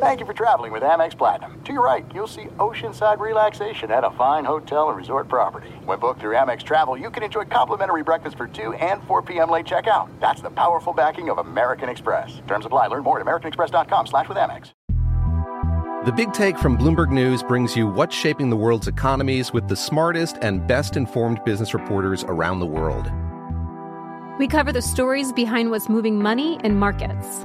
Thank you for traveling with Amex Platinum. To your right, you'll see oceanside relaxation at a fine hotel and resort property. When booked through Amex Travel, you can enjoy complimentary breakfast for 2 and 4 p.m. late checkout. That's the powerful backing of American Express. Terms apply. Learn more at americanexpress.com slash with Amex. The Big Take from Bloomberg News brings you what's shaping the world's economies with the smartest and best informed business reporters around the world. We cover the stories behind what's moving money and markets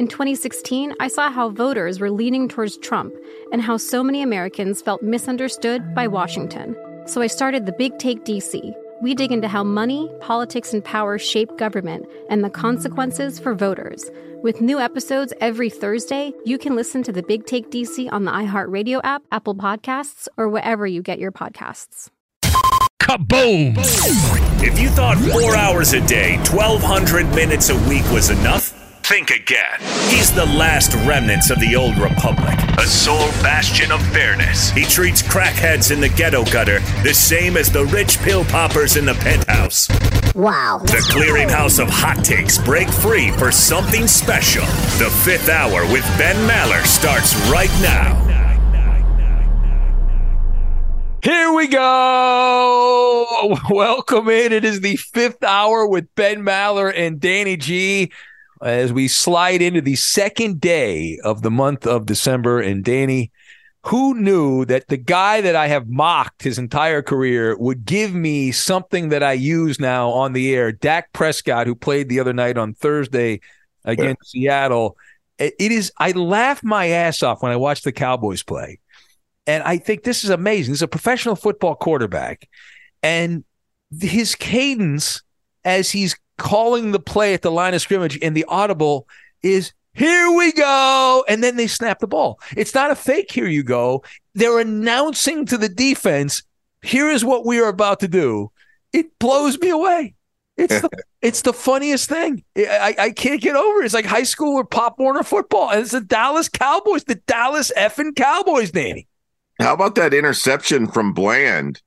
In 2016, I saw how voters were leaning towards Trump and how so many Americans felt misunderstood by Washington. So I started the Big Take DC. We dig into how money, politics, and power shape government and the consequences for voters. With new episodes every Thursday, you can listen to the Big Take DC on the iHeartRadio app, Apple Podcasts, or wherever you get your podcasts. Kaboom! If you thought four hours a day, 1,200 minutes a week was enough, think again. He's the last remnants of the old republic, a sole bastion of fairness. He treats crackheads in the ghetto gutter the same as the rich pill poppers in the penthouse. Wow. The clearinghouse of hot takes break free for something special. The fifth hour with Ben Maller starts right now. Here we go. Welcome in. It is the fifth hour with Ben Maller and Danny G as we slide into the second day of the month of December. And Danny, who knew that the guy that I have mocked his entire career would give me something that I use now on the air? Dak Prescott, who played the other night on Thursday against yeah. Seattle. It is, I laugh my ass off when I watch the Cowboys play. And I think this is amazing. He's a professional football quarterback. And his cadence as he's calling the play at the line of scrimmage and the audible is here we go. And then they snap the ball. It's not a fake, here you go. They're announcing to the defense, here is what we are about to do. It blows me away. It's the, it's the funniest thing. I, I can't get over it. It's like high school or Pop Warner football. And it's the Dallas Cowboys, the Dallas effing Cowboys, Danny. How about that interception from Bland?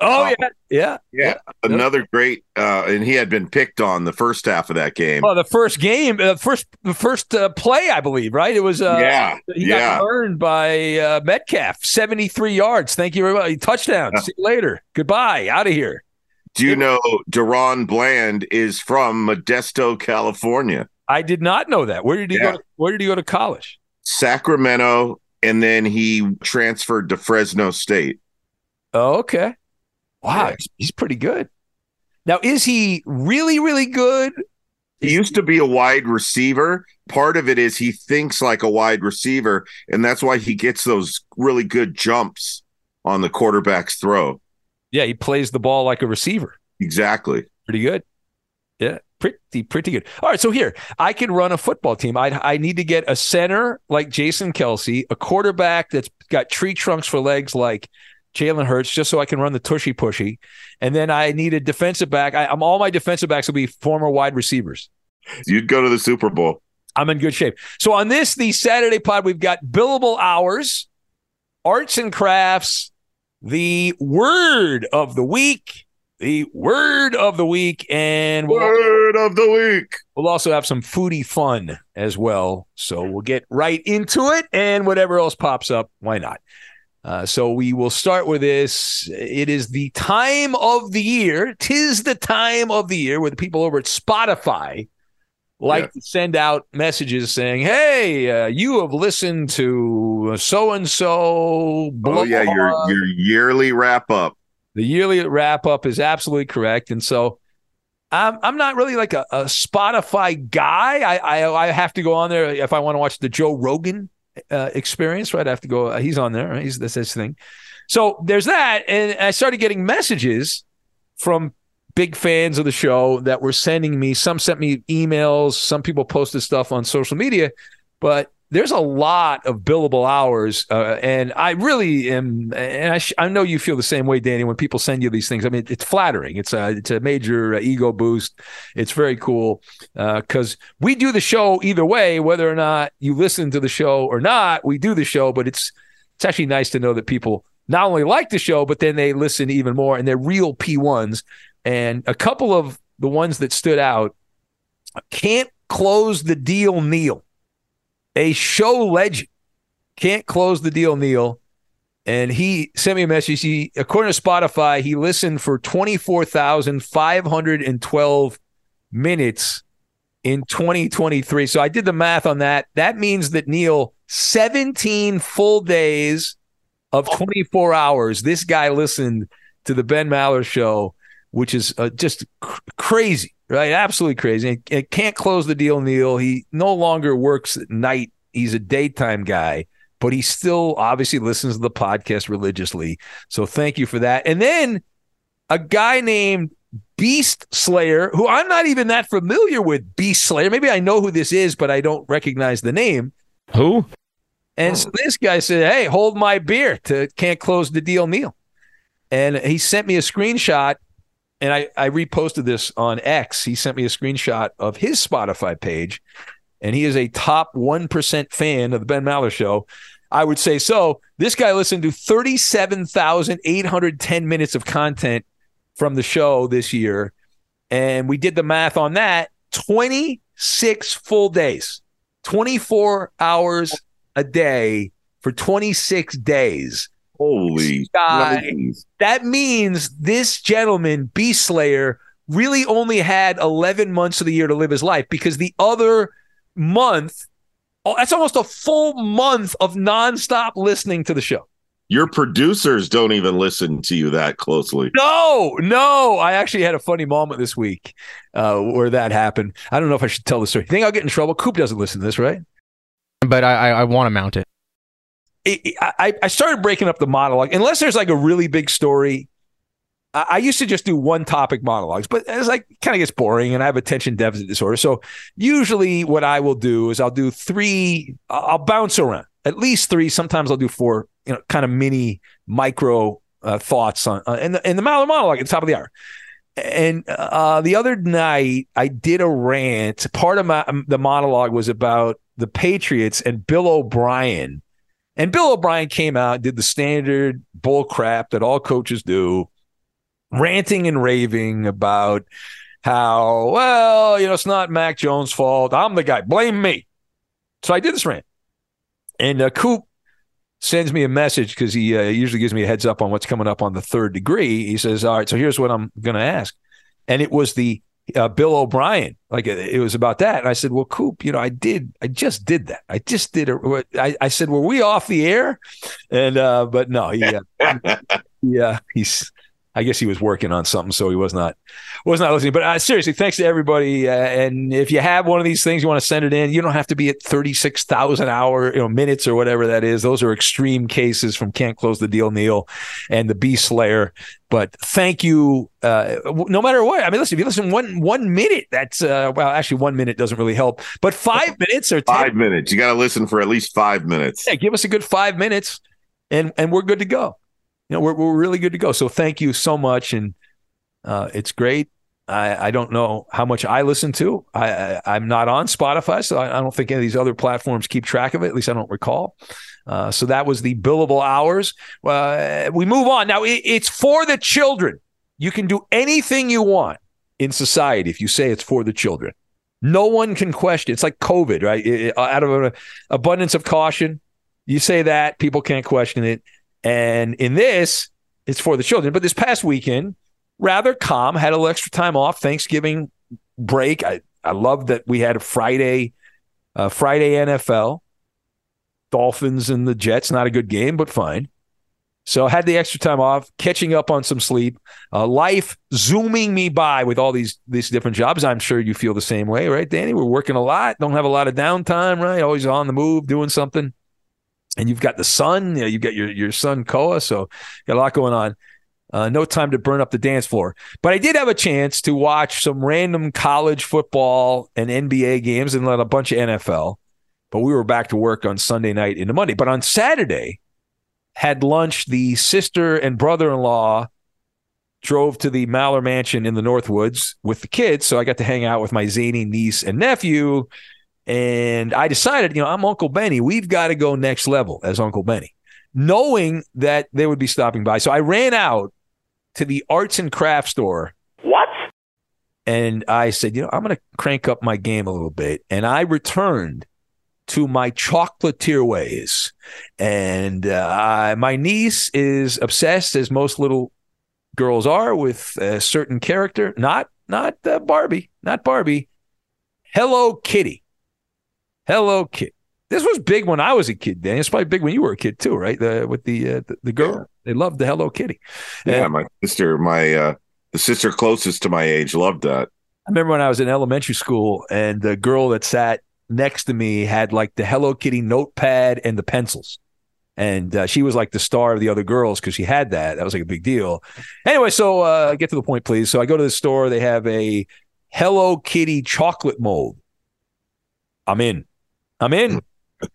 Oh yeah, yeah, yeah. Another great, uh, and he had been picked on the first half of that game. Well, the first game, uh, first the first uh, play, I believe, right? It was uh, yeah, he yeah. got burned by uh, Metcalf, seventy three yards. Thank you very much. Touchdown. Yeah. See you later. Goodbye. Out of here. Do you know DaRon Bland is from Modesto, California? I did not know that. Where did he yeah. go? To, where did he go to college? Sacramento, and then he transferred to Fresno State. Oh, okay. Wow, yeah. he's pretty good. Now, is he really, really good? He used to be a wide receiver. Part of it is he thinks like a wide receiver, and that's why he gets those really good jumps on the quarterback's throw. Yeah, he plays the ball like a receiver. Exactly. Pretty good. Yeah, pretty pretty good. All right, so here I can run a football team. I I need to get a center like Jason Kelce, a quarterback that's got tree trunks for legs like Jalen Hurts just so I can run the tushy pushy. And then I need a defensive back. I, am all my defensive backs will be former wide receivers. You'd go to the Super Bowl. I'm in good shape. So on this, the Saturday pod, we've got billable hours, arts and crafts, the word of the week, the word of the week, and we'll word also, of the week. We'll also have some foodie fun as well. So we'll get right into it, and whatever else pops up, why not? Uh, so we will start with this. It is the time of the year. Tis the time of the year where the people over at Spotify like yeah. to send out messages saying, "Hey, uh, you have listened to so and so." Oh yeah, your your yearly wrap up. The yearly wrap up is absolutely correct, and so I'm I'm not really like a, a Spotify guy. I, I I have to go on there if I want to watch the Joe Rogan uh, experience, right? I have to go. Uh, he's on there. Right? He's that's his thing. So there's that, and I started getting messages from big fans of the show that were sending me. Some sent me emails. Some people posted stuff on social media, but there's a lot of billable hours, uh, and I really am. And I, sh- I know you feel the same way, Danny. When people send you these things, I mean, it's flattering. It's a it's a major uh, ego boost. It's very cool because uh, we do the show either way, whether or not you listen to the show or not. We do the show, but it's it's actually nice to know that people not only like the show, but then they listen even more, and they're real P ones. And a couple of the ones that stood out can't close the deal, Neil a show legend. Can't close the deal, Neil. And he sent me a message. He, according to Spotify, he listened for 24,512 minutes in 2023. So I did the math on that. That means that Neil, 17 full days of 24 hours, this guy listened to the Ben Maller show, which is uh, just cr- crazy right? Absolutely crazy. It, can't close the deal, Neil. He no longer works at night. He's a daytime guy, but he still obviously listens to the podcast religiously. So thank you for that. And then a guy named Beast Slayer, who I'm not even that familiar with. Beast Slayer. Maybe I know who this is, but I don't recognize the name. Who? And oh. so this guy said, Hey, hold my beer to can't close the deal, Neil. And he sent me a screenshot and I, I reposted this on X. He sent me a screenshot of his Spotify page, and he is a top 1% fan of the Ben Maller show. I would say so. This guy listened to 37,810 minutes of content from the show this year. And we did the math on that 26 full days, 24 hours a day for 26 days. Holy guy. That means this gentleman, Beast Slayer, really only had 11 months of the year to live his life because the other month, oh, that's almost a full month of nonstop listening to the show. Your producers don't even listen to you that closely. No, no. I actually had a funny moment this week uh, where that happened. I don't know if I should tell the story. You think I'll get in trouble? Coop doesn't listen to this, right? But I, I, I want to mount it I, I started breaking up the monologue unless there's like a really big story. I, I used to just do one topic monologues, but it's like kind of gets boring and I have attention deficit disorder. So usually what I will do is I'll do three, I'll bounce around at least three. Sometimes I'll do four, you know, kind of mini micro uh, thoughts on uh, in the in the monologue at the top of the hour. And uh, the other night, I did a rant. Part of my the monologue was about the Patriots and Bill O'Brien and Bill O'Brien came out, and did the standard bull crap that all coaches do, ranting and raving about how, well, you know, it's not Mac Jones' fault. I'm the guy. Blame me. So I did this rant. And uh, Coop sends me a message because he uh, usually gives me a heads up on what's coming up on the third degree. He says, All right, so here's what I'm going to ask. And it was the uh, Bill O'Brien. Like it was about that. And I said, well, Coop, you know, I did, I just did that. I just did it. I, I said, were we off the air? And, uh, but no, yeah, yeah, he's, I guess he was working on something, so he was not was not listening. But uh, seriously, thanks to everybody. Uh, and if you have one of these things, you want to send it in. You don't have to be at thirty six thousand hour you know minutes or whatever that is. Those are extreme cases from Can't Close the Deal, Neil, and the Beast Slayer. But thank you. Uh, no matter what, I mean, listen. If you listen one one minute, that's uh, well, actually one minute doesn't really help. But five minutes or 10, five minutes, you got to listen for at least five minutes. Yeah, give us a good five minutes, and and we're good to go you know, we're, we're really good to go. So thank you so much. And uh, it's great. I, I don't know how much I listen to. I, I am not on Spotify, so I, I, don't think any of these other platforms keep track of it. At least I don't recall. Uh, so that was the billable hours. Uh, we move on now. It, it's for the children. You can do anything you want in society if you say it's for the children. No one can question. It's like COVID, right? It, out of an abundance of caution, you say that people can't question it. And in this, it's for the children. But this past weekend, rather calm, had a little extra time off, Thanksgiving break. I, I love that we had a Friday, uh, Friday NFL. Dolphins and the Jets, not a good game, but fine. So I had the extra time off, catching up on some sleep. Uh, life zooming me by with all these these different jobs. I'm sure you feel the same way, right, Danny? We're working a lot, don't have a lot of downtime, right? Always on the move, doing something and you've got the son, you know, you've got your your son Koa, so got a lot going on. Uh, no time to burn up the dance floor. But I did have a chance to watch some random college football and NBA games and let a bunch of NFL. but we were back to work on Sunday night into Monday. But on Saturday, had lunch. The sister and brother in law drove to the Maller Mansion in the Northwoods with the kids. So I got to hang out with my zany niece and nephew. And I decided, you know, I'm Uncle Benny. We've got to go next level as Uncle Benny, knowing that they would be stopping by. So I ran out to the arts and craft store. What? And I said, you know, I'm going to crank up my game a little bit. And I returned to my chocolatier ways. And uh, my niece is obsessed, as most little girls are, with a certain character. Not not uh, Barbie, not Barbie. Hello Kitty. Hello Kitty. This was big when I was a kid, Dan. It's probably big when you were a kid too, right? The, with the, uh, the the girl, yeah. they loved the Hello Kitty. Yeah, and, my sister, my uh, the sister closest to my age, loved that. I remember when I was in elementary school, and the girl that sat next to me had like the Hello Kitty notepad and the pencils. And uh, she was like the star of the other girls because she had that. That was like a big deal. Anyway, so uh, get to the point, please. So I go to the store. They have a Hello Kitty chocolate mold. I'm in. I'm in.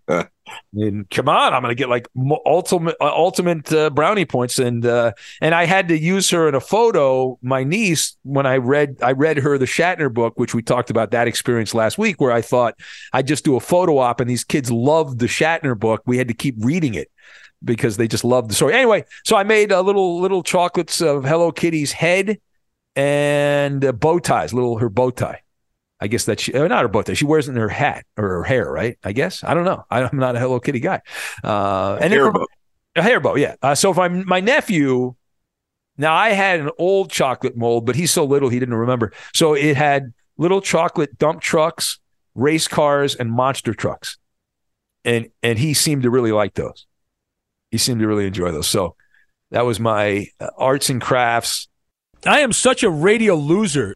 And come on, I'm going to get like ultimate uh, ultimate uh, brownie points, and uh, and I had to use her in a photo. My niece, when I read I read her the Shatner book, which we talked about that experience last week, where I thought I'd just do a photo op, and these kids loved the Shatner book. We had to keep reading it because they just loved the story. Anyway, so I made a little little chocolates of Hello Kitty's head and uh, bow ties, little her bow tie. I guess that she, not her birthday. She wears it in her hat or her hair, right? I guess. I don't know. I'm not a Hello Kitty guy. Uh, and hair bow. A hair bow, yeah. Uh, so if I'm my nephew, now I had an old chocolate mold, but he's so little he didn't remember. So it had little chocolate dump trucks, race cars, and monster trucks, and and he seemed to really like those. He seemed to really enjoy those. So that was my uh, arts and crafts. I am such a radio loser.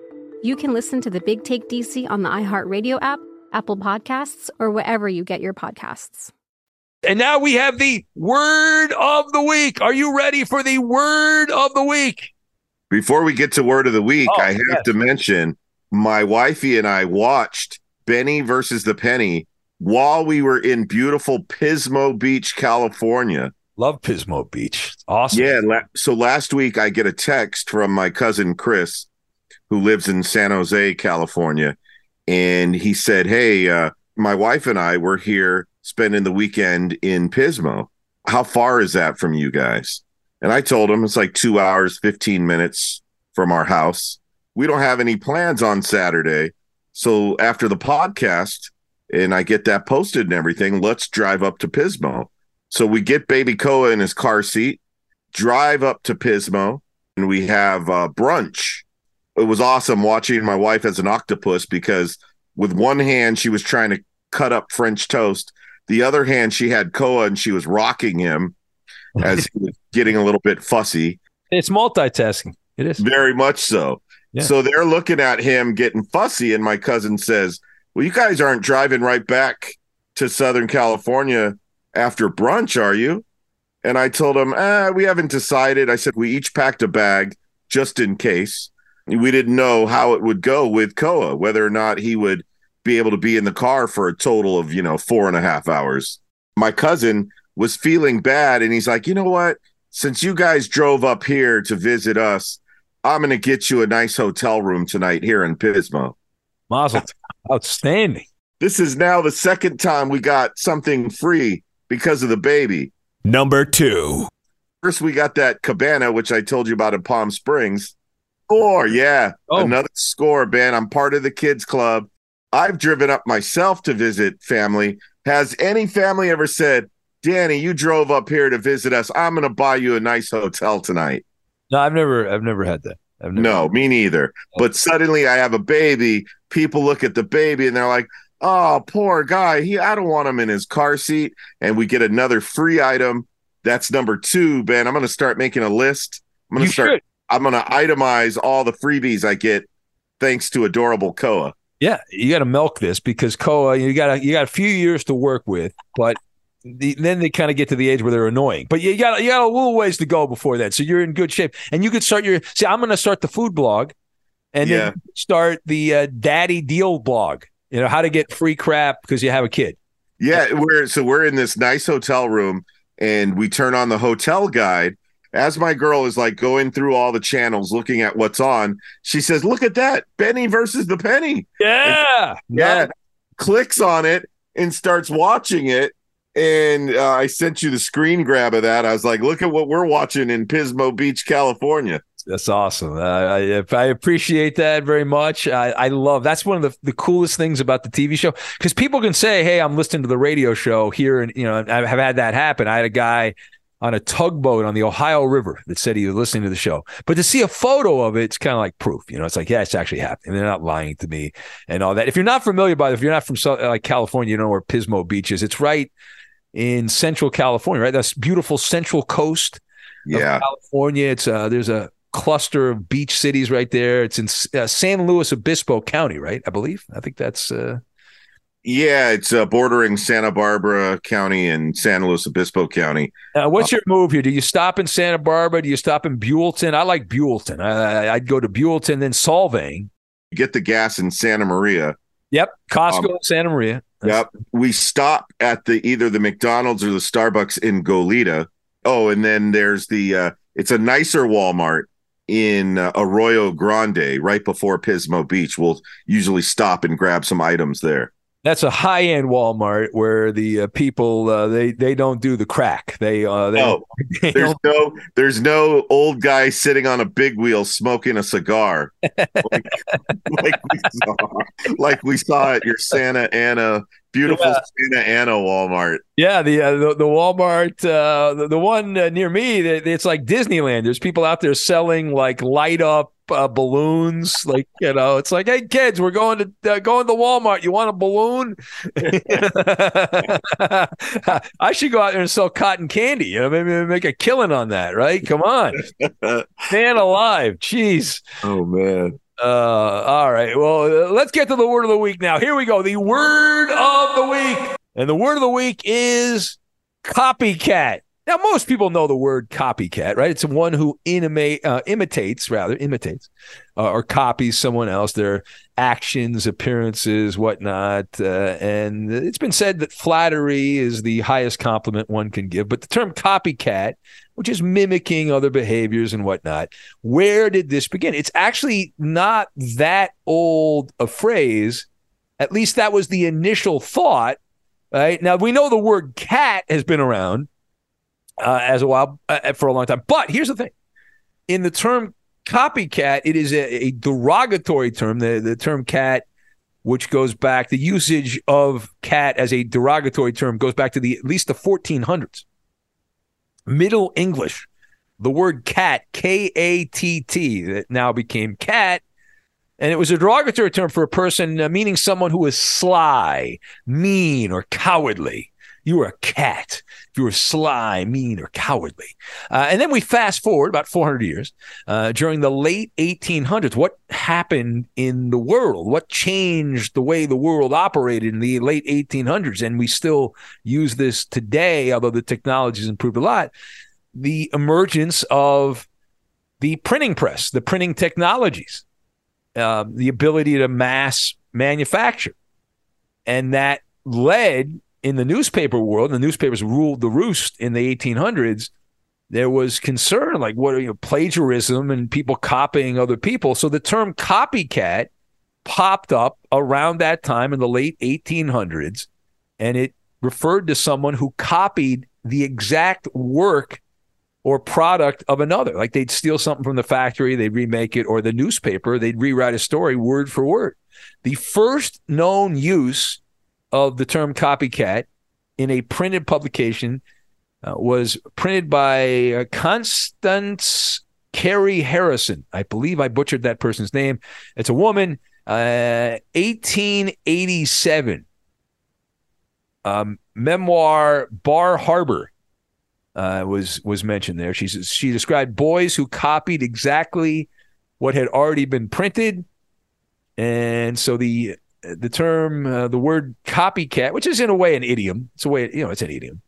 you can listen to the Big Take DC on the iHeartRadio app Apple Podcasts, or wherever you get your podcasts. And now we have the word of the week. Are you ready for the word of the week? Before we get to word of the week, oh, I have yes. to mention my wifey and I watched Benny versus the Penny while we were in beautiful Pismo Beach, California. Love Pismo Beach. It's awesome. Yeah. La- so last week I get a text from my cousin Chris, who lives in San Jose, California, and he said, "Hey, uh, my wife and I were here spending the weekend in Pismo. How far is that from you guys?" And I told him it's like two hours, fifteen minutes from our house. We don't have any plans on Saturday, so after the podcast, and I get that posted and everything, let's drive up to Pismo. So we get baby Koa in his car seat, drive up to Pismo, and we have uh, brunch. It was awesome watching my wife as an octopus because with one hand she was trying to cut up French toast, the other hand she had Koa and she was rocking him as he was getting a little bit fussy. It's multitasking. It is very much so. Yeah. So they're looking at him getting fussy, and my cousin says, "Well, you guys aren't driving right back to Southern California after brunch, are you?" And I told him, eh, "We haven't decided." I said, "We each packed a bag just in case. We didn't know how it would go with Koa, whether or not he would be able to be in the car for a total of you know four and a half hours." My cousin was feeling bad, and he's like, "You know what? Since you guys drove up here to visit us." I'm going to get you a nice hotel room tonight here in Pismo. Mazel. Outstanding. This is now the second time we got something free because of the baby. Number two. First, we got that cabana, which I told you about in Palm Springs. Score, yeah. Oh. Another score, Ben. I'm part of the kids club. I've driven up myself to visit family. Has any family ever said, Danny, you drove up here to visit us. I'm going to buy you a nice hotel tonight? No, I've never, I've never had that. I've never No, me neither. But suddenly I have a baby. People look at the baby and they're like, "Oh, poor guy. He I don't want him in his car seat." And we get another free item. That's number 2, Ben. I'm going to start making a list. I'm going to start should. I'm going to itemize all the freebies I get thanks to adorable Koa. Yeah, you got to milk this because Koa, you got you got a few years to work with, but the, then they kind of get to the age where they're annoying. But you got you got a little ways to go before that, so you're in good shape. And you could start your see. I'm going to start the food blog, and Yeah. then start the uh, Daddy Deal blog. You know how to get free crap because you have a kid. Yeah, we're so we're in this nice hotel room and we turn on the hotel guide. As my girl is like going through all the channels looking at what's on, she says, Look at that. Benny versus the penny. Yeah. Yeah. Clicks on it and starts watching it. And uh, I sent you the screen grab of that. I was like, look at what we're watching in Pismo Beach, California. That's awesome. Uh, I, I appreciate that very much. I, I love that's one of the, the coolest things about the TV show because people can say, "Hey, I'm listening to the radio show here," and you know, I have had that happen. I had a guy on a tugboat on the Ohio River that said he was listening to the show, but to see a photo of it, it's kind of like proof. You know, it's like, yeah, it's actually happening. They're not lying to me and all that. If you're not familiar by, the if you're not from like California, you know where Pismo Beach is. It's right in Central California, right? That's beautiful Central Coast of Yeah. California. It's uh, there's a cluster of beach cities right there. It's in uh, San Luis Obispo County, right? I believe. I think that's uh, Yeah, it's uh, bordering Santa Barbara County and San Luis Obispo County. uh, what's your move here? Do you stop in Santa Barbara? Do you stop in Buellton? I like Buellton. I, I'd go to Buellton, then Solvang. Get the gas in Santa Maria. Yep, Costco Um, in Santa Maria. Yep. We stop at the either the McDonald's or the Starbucks in Goleta. Oh, and then there's the uh it's a nicer Walmart in uh, Arroyo Grande right before Pismo Beach. We'll usually stop and grab some items there. That's a high end Walmart where the uh, people uh, they they don't do the crack. They uh, they, Oh, they There's don't- no there's no old guy sitting on a big wheel smoking a cigar like, like we saw like we saw at your Santa Ana beautiful Yeah. Santa Ana Walmart. Yeah, the uh, the, the Walmart, uh, the, the one uh, near me, they- it's like Disneyland. There's people out there selling like light up uh, balloons. Like you know, it's like, hey kids, we're going to uh, going to Walmart. You want a balloon? I should go out there and sell cotton candy. You know, maybe make a killing on that. Right? Come on, man alive. Jeez. Oh man. Uh, all right. Well, uh, let's get to the word of the week now. Here we go. The word of the week. And the word of the week is copycat. Now, most people know the word copycat, right? It's one who uh, imitates, rather, imitates uh, or copies someone else, their actions, appearances, whatnot. Uh, and it's been said that flattery is the highest compliment one can give. But the term copycat, which is mimicking other behaviors and whatnot, where did this begin? It's actually not that old a phrase. At least that was the initial thought. Right now, we know the word cat has been around uh, as a while uh, for a long time. But here's the thing: in the term copycat, it is a, a derogatory term. The the term cat, which goes back, the usage of cat as a derogatory term goes back to the at least the 1400s. Middle English, the word cat, K A T T, that now became cat. And it was a derogatory term for a person, uh, meaning someone who is sly, mean, or cowardly. You were a cat. If You were sly, mean, or cowardly. Uh, and then we fast forward about 400 years uh, during the late 1800s. What happened in the world? What changed the way the world operated in the late 1800s? And we still use this today, although the technology has improved a lot. The emergence of the printing press, the printing technologies, uh, the ability to mass manufacture. And that led in the newspaper world, the newspapers ruled the roost in the 1800s. There was concern like what you know, plagiarism and people copying other people. So the term copycat popped up around that time in the late 1800s, and it referred to someone who copied the exact work or product of another. Like they'd steal something from the factory, they'd remake it, or the newspaper, they'd rewrite a story word for word. The first known use of the term copycat in a printed publication uh, was printed by uh, Constance Cary Harrison. I believe I butchered that person's name. It's a woman, uh, 1887. Um, memoir Bar Harbor uh, was was mentioned there. She she described boys who copied exactly what had already been printed, and so the the term, uh, the word copycat, which is in a way an idiom. It's a way, you know, it's an idiom.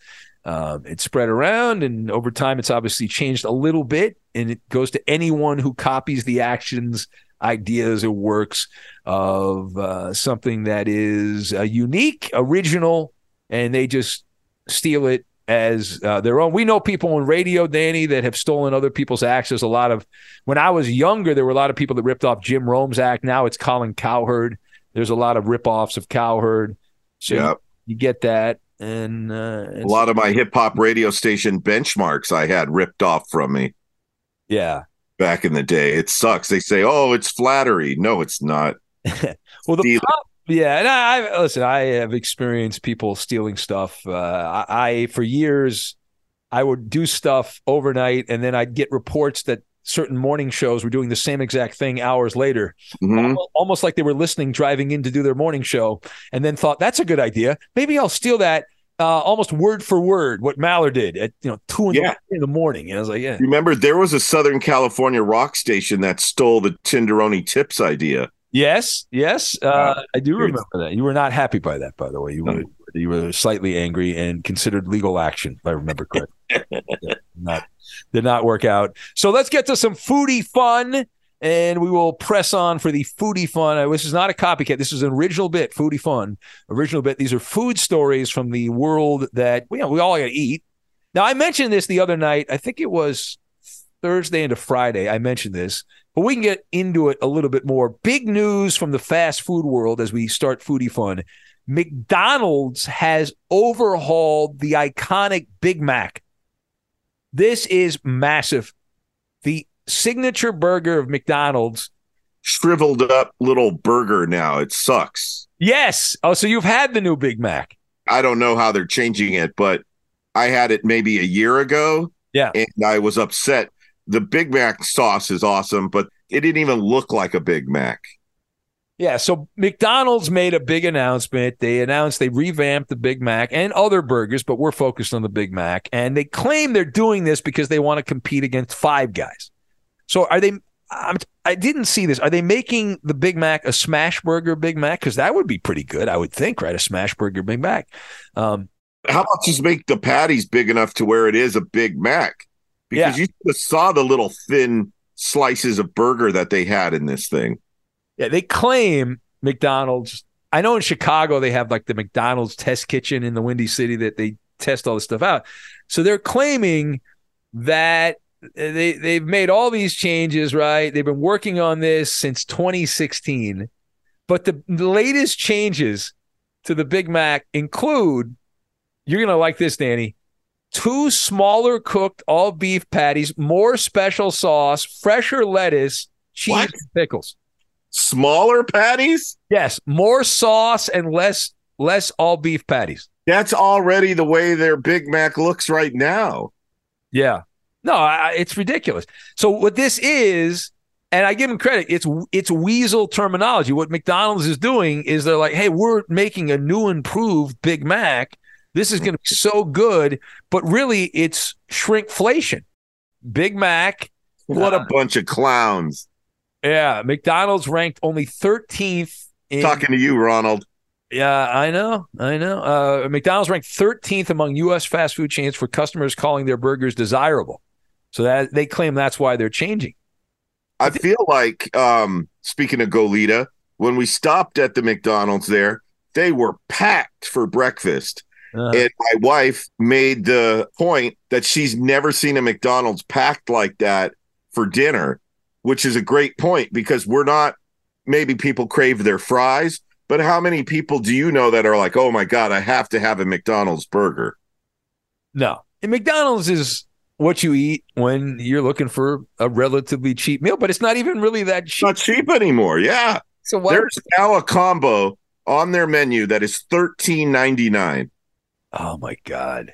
Um, it's spread around, and over time, it's obviously changed a little bit. And it goes to anyone who copies the actions, ideas, or works of uh, something that is uh, unique, original, and they just steal it as uh, their own. We know people on radio, Danny, that have stolen other people's acts. There's a lot of, when I was younger, there were a lot of people that ripped off Jim Rome's act. Now it's Colin Cowherd. There's a lot of ripoffs of Cowherd. So Yep. you, you get that. And, uh, A lot of my hip hop radio station benchmarks I had ripped off from me yeah. back in the day. It sucks. They say, "Oh, it's flattery." No, it's not. Well, the prop- yeah, and I, I listen. I have experienced people stealing stuff. Uh, I, I for years, I would do stuff overnight, and then I'd get reports that certain morning shows were doing the same exact thing hours later, Mhm. Almost like they were listening, driving in to do their morning show, and then thought that's a good idea. Maybe I'll steal that. Uh, almost word for word, what Maller did at you know two in, Yeah. the, in the morning, and I was like, yeah, Remember, there was a Southern California rock station that stole the Tinderoni tips idea. Yes, yes, uh, I do remember that. You were not happy by that, by the way. You were you were slightly angry and considered legal action, if I remember correctly. Yeah, not did not work out. So let's get to some foodie fun, and we will press on for the foodie fun. Uh, This is not a copycat. This is an original bit, foodie fun, original bit. These are food stories from the world that you know we all got to eat. Now I mentioned this the other night. I think it was Thursday into Friday. I mentioned this, but we can get into it a little bit more. Big news from the fast food world as we start foodie fun. McDonald's has overhauled the iconic Big Mac. This is massive. The signature burger of McDonald's. Shriveled up little burger now. It sucks. Yes. Oh, so you've had the new Big Mac. I don't know how they're changing it, but I had it maybe a year ago. Yeah. And I was upset. The Big Mac sauce is awesome, but it didn't even look like a Big Mac. Yeah, so McDonald's made a big announcement. They announced they revamped the Big Mac and other burgers, but we're focused on the Big Mac. And they claim they're doing this because they want to compete against Five Guys. So are they? I'm, I didn't see this. Are they making the Big Mac a smash burger Big Mac? Because that would be pretty good, I would think, right? A smash burger Big Mac. Um, How about just make the patties big enough to where it is a Big Mac? Because Yeah. you saw the little thin slices of burger that they had in this thing. Yeah, they claim McDonald's. I know in Chicago they have like the McDonald's test kitchen in the Windy City that they test all this stuff out. So they're claiming that they they've made all these changes, right? They've been working on this since 2016. But the, the latest changes to the Big Mac include you're going to like this, Danny. Two smaller cooked all beef patties, more special sauce, fresher lettuce, cheese, and pickles. Smaller patties? Yes, more sauce and less less all beef patties. That's already the way their Big Mac looks right now. Yeah. No, I, it's ridiculous. So what this is, and I give them credit, it's it's weasel terminology. What McDonald's is doing is they're like, hey, we're making a new improved Big Mac. This is going to be so good, but really it's shrinkflation. Big Mac. What a uh, bunch of clowns. Yeah, McDonald's ranked only 13th in Talking to you, Ronald. Yeah, I know. I know. Uh, McDonald's ranked 13th among U.S. fast food chains for customers calling their burgers desirable. So that they claim that's why they're changing. I feel like, um, speaking of Goleta, when we stopped at the McDonald's there, they were packed for breakfast. Uh-huh. And my wife made the point that she's never seen a McDonald's packed like that for dinner, which is a great point because we're not, maybe people crave their fries, but how many people do you know that are like, oh my God, I have to have a McDonald's burger? No, and McDonald's is what you eat when you're looking for a relatively cheap meal, but it's not even really that cheap. Not cheap anymore. Yeah. So why- there's now a combo on their menu that is thirteen ninety nine. Oh my God.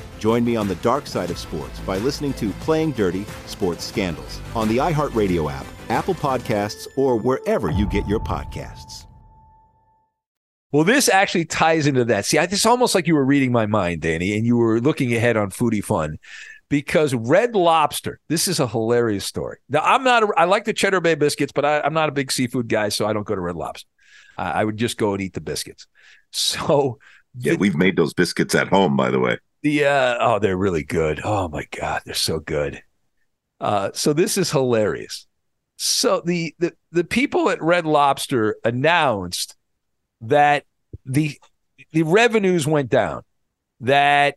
Join me on the dark side of sports by listening to Playing Dirty Sports Scandals on the iHeartRadio app, Apple Podcasts, or wherever you get your podcasts. Well, this actually ties into that. See, I, it's almost like you were reading my mind, Danny, and you were looking ahead on Foodie Fun because Red Lobster, this is a hilarious story. Now, I'm not, a, I like the Cheddar Bay biscuits, but I, I'm not a big seafood guy, so I don't go to Red Lobster. Uh, I would just go and eat the biscuits. So, Yeah, we've made those biscuits at home, by the way. The uh, oh, they're really good. Oh my god, they're so good. Uh, so this is hilarious. So the the the people at Red Lobster announced that the the revenues went down. That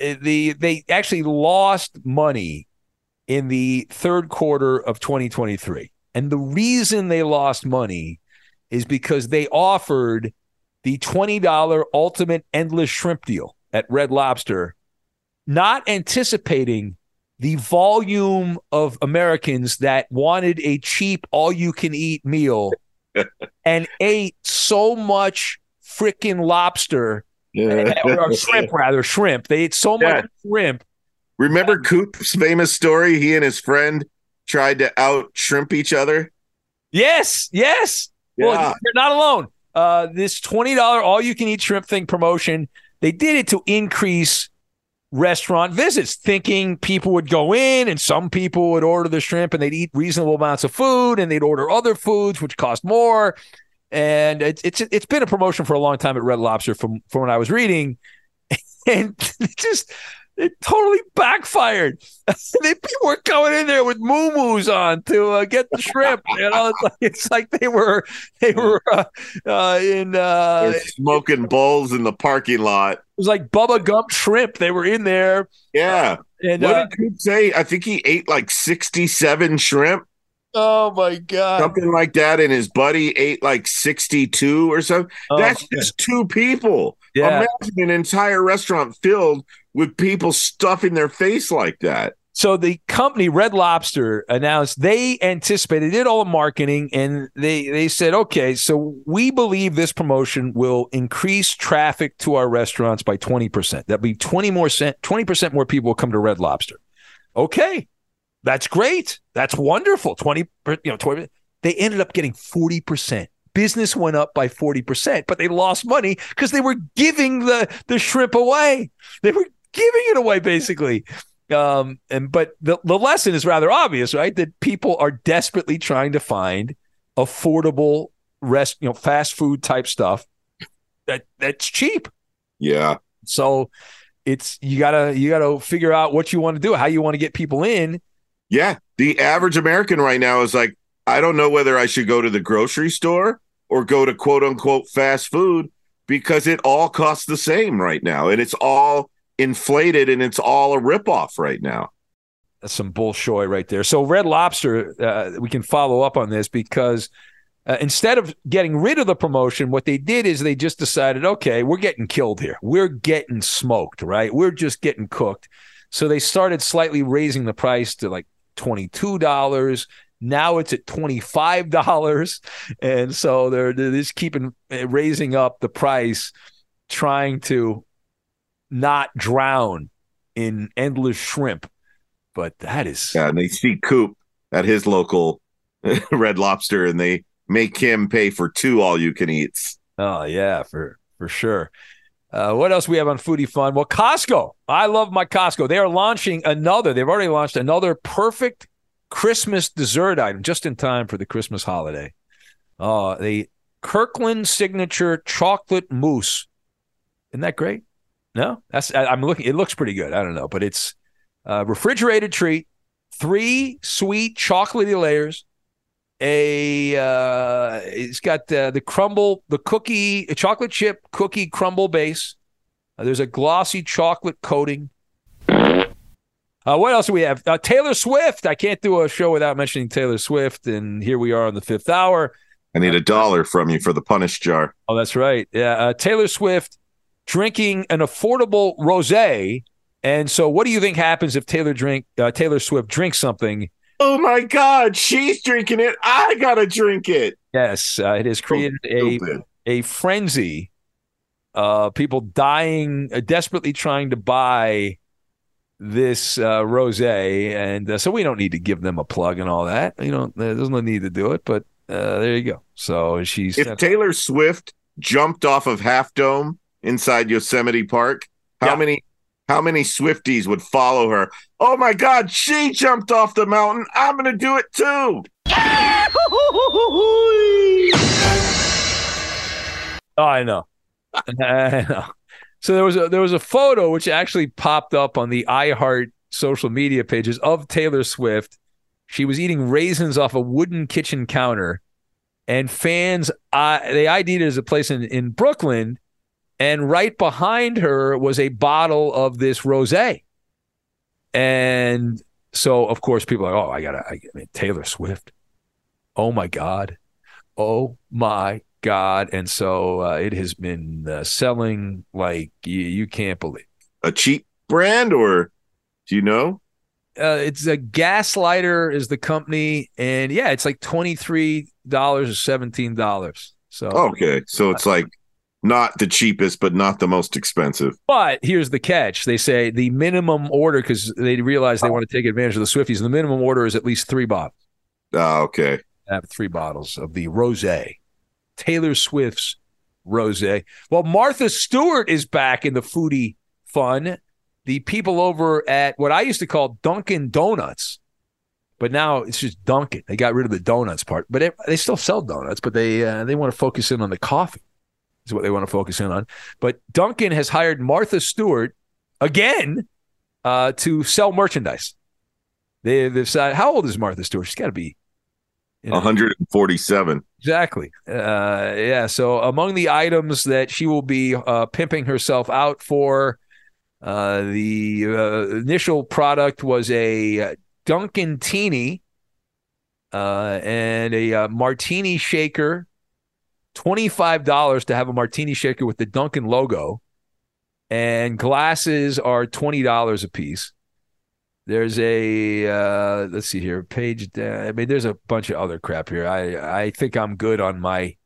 eh, the they actually lost money in the third quarter of 2023. And the reason they lost money is because they offered the $20 ultimate endless shrimp deal at Red Lobster, not anticipating the volume of Americans that wanted a cheap all you can eat meal and ate so much freaking lobster Yeah. or, shrimp rather shrimp they ate so much shrimp Remember Coop's famous story? He and his friend tried to out shrimp each other. Yes, yes. Yeah. Well, you're not alone. Uh, this twenty dollar all you can eat shrimp thing promotion, they did it to increase restaurant visits, thinking people would go in and some people would order the shrimp and they'd eat reasonable amounts of food and they'd order other foods which cost more. And it's it's it's been a promotion for a long time at Red Lobster from from when I was reading, and it just it totally backfired. they people were coming in there with moo on to uh, get the shrimp. You know, it's like, it's like they were they were uh, uh, in uh, They're smoking bowls in the parking lot. it was like Bubba Gump shrimp. They were in there. Yeah. And what uh, did Coop say? I think he ate like 67 shrimp, oh my god, something like that. And his buddy ate like 62 or something. Oh, That's okay. just two people. Yeah. Imagine an entire restaurant filled with people stuffing their face like that. So the company Red Lobster announced they anticipated they did all the marketing and they they said, okay, so we believe this promotion will increase traffic to our restaurants by 20%. That'll be 20 more cent 20% more people will come to Red Lobster. Okay. That's great. That's wonderful. 20 per- you know 20 they ended up getting 40%. Business went up by 40%, but they lost money because they were giving the the shrimp away. They were giving it away basically. Um, and but the, the lesson is rather obvious, right? That people are desperately trying to find affordable rest, you know, fast food type stuff that that's cheap. Yeah. So it's you gotta you gotta figure out what you want to do, how you want to get people in. Yeah. The average American right now is like, I don't know whether I should go to the grocery store or go to quote unquote fast food because it all costs the same right now. And it's all inflated and it's all a ripoff right now. That's some bullshit right there. So Red Lobster, uh, we can follow up on this because uh, instead of getting rid of the promotion, what they did is they just decided, okay, we're getting killed here. We're getting smoked, right? We're just getting cooked. So they started slightly raising the price to like twenty-two dollars. Now it's at twenty-five dollars, and so they're, they're just keeping uh, raising up the price, trying to not drown in endless shrimp. But that is Yeah. And they see Coop at his local Red Lobster and they make him pay for two all you can eats. Oh yeah, for for sure. Uh, what else we have on Foodie Fun? Well, Costco. I love my Costco. They are launching another. They've already launched another perfect Christmas dessert item just in time for the Christmas holiday. Uh, the Kirkland Signature Chocolate Mousse. Isn't that great? No, that's I, I'm looking. It looks pretty good. I don't know, but it's a refrigerated treat, three sweet chocolatey layers, a uh, it's got uh, the crumble, the cookie, a chocolate chip cookie crumble base. Uh, there's a glossy chocolate coating. Uh, what else do we have? Uh, Taylor Swift. I can't do a show without mentioning Taylor Swift, and here we are on the fifth hour. I need a dollar from you for the punish jar. Oh, that's right. Yeah, uh, Taylor Swift drinking an affordable rosé. And so, what do you think happens if Taylor drink uh, Taylor Swift drinks something? Oh my God, she's drinking it. I gotta drink it. Yes, uh, it has created a a frenzy. Uh, people dying, uh, desperately trying to buy this uh, rosé, and uh, so we don't need to give them a plug and all that. You know, there's no need to do it, but uh, there you go. So she's If Taylor Swift jumped off of Half Dome inside Yosemite Park, how many how many Swifties would follow her? Oh my God, she jumped off the mountain. I'm gonna do it too. Oh, I know. I know. So there was a there was a photo which actually popped up on the iHeart social media pages of Taylor Swift. She was eating raisins off a wooden kitchen counter, and fans uh, they ID'd it as a place in in Brooklyn, and right behind her was a bottle of this rosé. And so, of course, people are like, "Oh, I gotta, I, I mean, Taylor Swift. Oh my God, oh my God!" And so uh, it has been uh, selling like you, you can't believe. A cheap brand, or do you know? Uh, it's a Gaslighter is the company, and yeah, it's like twenty three dollars or seventeen dollars. So Okay, so it's like not the cheapest, but not the most expensive. But here's the catch: they say the minimum order because they realize they want to take advantage of the Swifties. The minimum order is at least three bottles. Ah, okay. Have three bottles of the rosé, Taylor Swift's rosé. Well, Martha Stewart is back in the foodie fun. The people over at what I used to call Dunkin' Donuts, but now it's just Dunkin'. They got rid of the donuts part, but it, they still sell donuts. But they uh, they want to focus in on the coffee. Is what they want to focus in on. But Dunkin' has hired Martha Stewart again uh, to sell merchandise. They, they've decided. How old is Martha Stewart? She's got to be 147. Exactly. Uh, yeah. So among the items that she will be uh, pimping herself out for, uh, the uh, initial product was a Dunkin' Teeny uh, and a uh, martini shaker. Twenty-five dollars to have a martini shaker with the Dunkin' logo, and glasses are twenty dollars a piece. There's a uh, let's see here, page. down- I mean, there's a bunch of other crap here. I I think I'm good on my.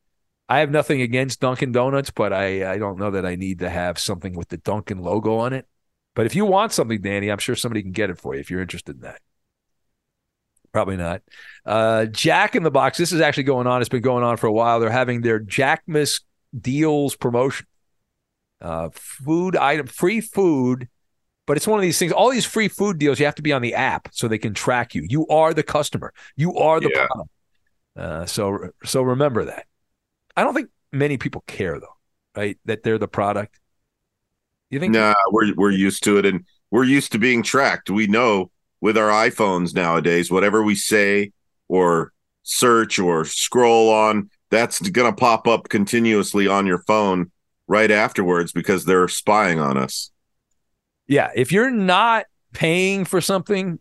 I have nothing against Dunkin' Donuts, but I I don't know that I need to have something with the Dunkin' logo on it. But if you want something, Danny, I'm sure somebody can get it for you if you're interested in that. Probably not. Uh, Jack in the Box. This is actually going on. It's been going on for a while. They're having their Jackmas deals promotion. Uh, food item, free food, but it's one of these things. All these free food deals, you have to be on the app so they can track you. You are the customer. You are the Yeah. product. Uh, so so remember that. I don't think many people care though, right? That they're the product. You think? Nah, we're we're used to it, and we're used to being tracked. We know with our iPhones nowadays, whatever we say or search or scroll on, that's gonna pop up continuously on your phone right afterwards because they're spying on us. Yeah, if you're not paying for something,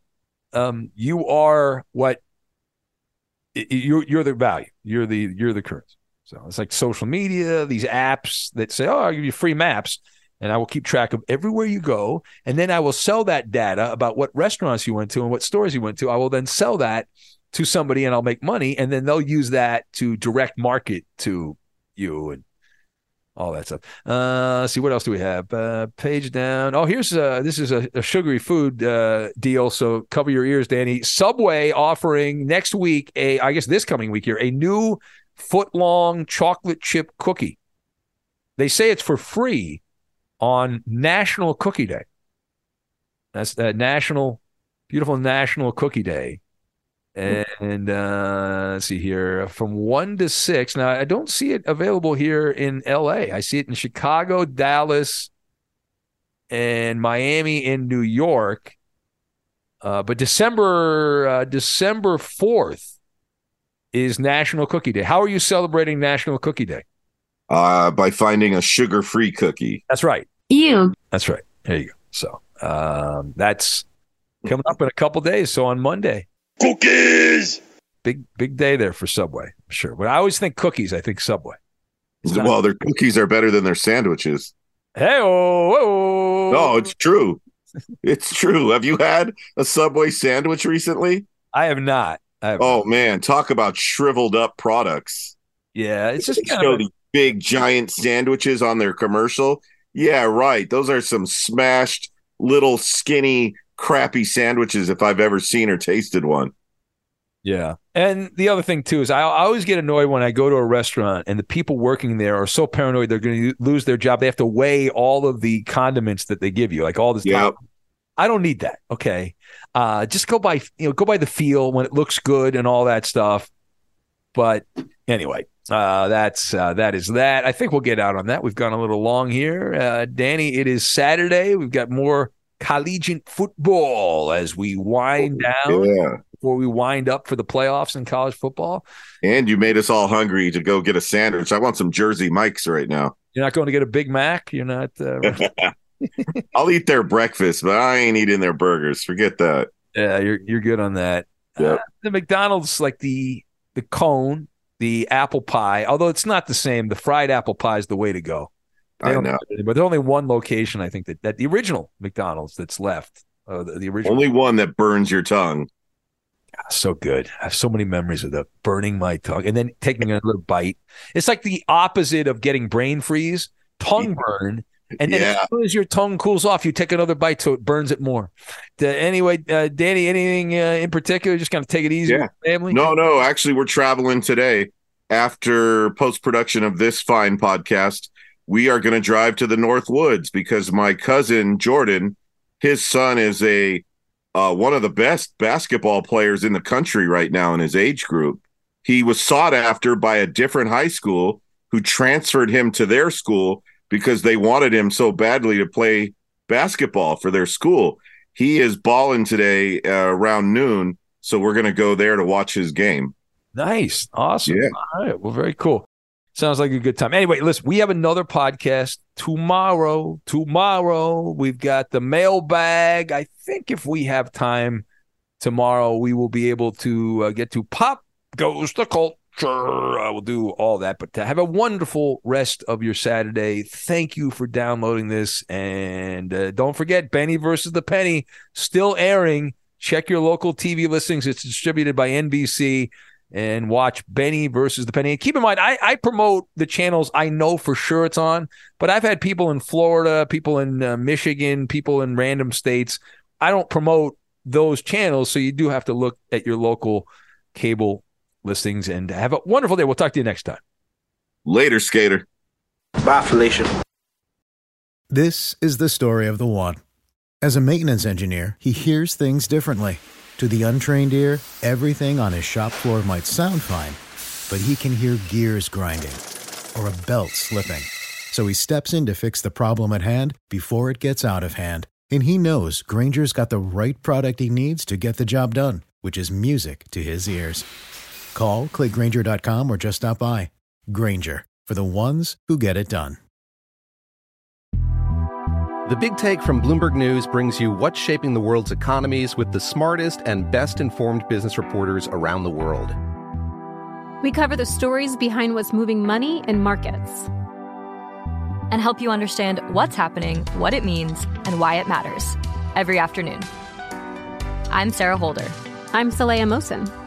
um, you are what you're. You're the value. You're the you're the currency. So it's like social media, these apps that say, "Oh, I'll give you free maps." And I will keep track of everywhere you go. And then I will sell that data about what restaurants you went to and what stores you went to. I will then sell that to somebody and I'll make money. And then they'll use that to direct market to you and all that stuff. Uh, let's see what else do we have? Uh, page down. Oh, here's uh, this is a, a sugary food uh, deal. So cover your ears, Danny. Subway offering next week a, I guess this coming week here, a new foot long chocolate chip cookie. They say it's for free on National Cookie Day. That's that national, beautiful National Cookie Day. And uh, let's see here from one to six. Now, I don't see it available here in LA. I see it in Chicago, Dallas, and Miami in New York. Uh, but December uh, December fourth is National Cookie Day. How are you celebrating National Cookie Day? Uh, by finding a sugar-free cookie. That's right. You. That's right. There you go. So um, that's coming up in a couple days. So on Monday, cookies. Big big day there for Subway. I'm sure. But I always think cookies, I think Subway. Well, their cookies are better than their sandwiches. Hey, oh, No, it's true. It's true. Have you had a Subway sandwich recently? I have not. I have oh man, talk about shriveled up products. Yeah, it's just kind show of these big giant sandwiches on their commercial. Yeah, right. Those are some smashed little skinny crappy sandwiches if I've ever seen or tasted one. Yeah. And the other thing too is I, I always get annoyed when I go to a restaurant and the people working there are so paranoid they're going to lose their job. They have to weigh all of the condiments that they give you, like all this. Yep. I don't need that. Okay. Uh, just go by, you know, go by the feel when it looks good and all that stuff. But anyway, Uh, that's uh, that is that. I think we'll get out on that. We've gone a little long here, uh, Danny. It is Saturday. We've got more collegiate football as we wind down Yeah. before we wind up for the playoffs in college football. And you made us all hungry to go get a sandwich. I want some Jersey Mikes right now. You're not going to get a Big Mac. You're not. Uh, I'll eat their breakfast, but I ain't eating their burgers. Forget that. yeah, you're you're good on that. Uh, the McDonald's like the the cone, the apple pie. Although it's not the same. The fried apple pie is the way to go. They I don't know. but there's only one location I think that that the original McDonald's that's left. Uh, the, the original. Only one that burns your tongue. so good. I have so many memories of that burning my tongue and then taking another bite. It's like the opposite of getting brain freeze, tongue burn. And then Yeah. as soon as your tongue cools off, you take another bite so it burns it more. Anyway, uh, Danny, anything uh, in particular? Just kind of take it easy Yeah. family? No, no. Actually, we're traveling today. After post production of this fine podcast, we are going to drive to the North Woods because my cousin Jordan, his son is a uh, one of the best basketball players in the country right now in his age group. He was sought after by a different high school who transferred him to their school because they wanted him so badly to play basketball for their school. He is balling today uh, around noon, so we're going to go there to watch his game. Nice. Awesome. Yeah. All right. Well, very cool. Sounds like a good time. Anyway, listen, we have another podcast tomorrow. Tomorrow, we've got the mailbag. I think if we have time tomorrow, we will be able to uh, get to Pop Goes the Culture. I will do all that. But uh, have a wonderful rest of your Saturday. Thank you for downloading this. And uh, don't forget, Benny versus the Penny still airing. Check your local TV listings. It's distributed by NBC and watch Benny versus the Penny. And keep in mind, I, I promote the channels I know for sure it's on, but I've had people in Florida, people in uh, Michigan, people in random states. I don't promote those channels, so you do have to look at your local cable listings and have a wonderful day. We'll talk to you next time. Later, skater. Bye, Felicia. This is the story of the one. As a maintenance engineer, he hears things differently. To the untrained ear, everything on his shop floor might sound fine, but he can hear gears grinding or a belt slipping. So he steps in to fix the problem at hand before it gets out of hand. And he knows Grainger's got the right product he needs to get the job done, which is music to his ears. Call, clickgrainger.com, or just stop by. Grainger, for the ones who get it done. The Big Take from Bloomberg News brings you what's shaping the world's economies with the smartest and best informed business reporters around the world. We cover the stories behind what's moving money and markets. and help you understand what's happening, what it means, and why it matters every afternoon. I'm Sarah Holder. I'm Saleha Mohsin.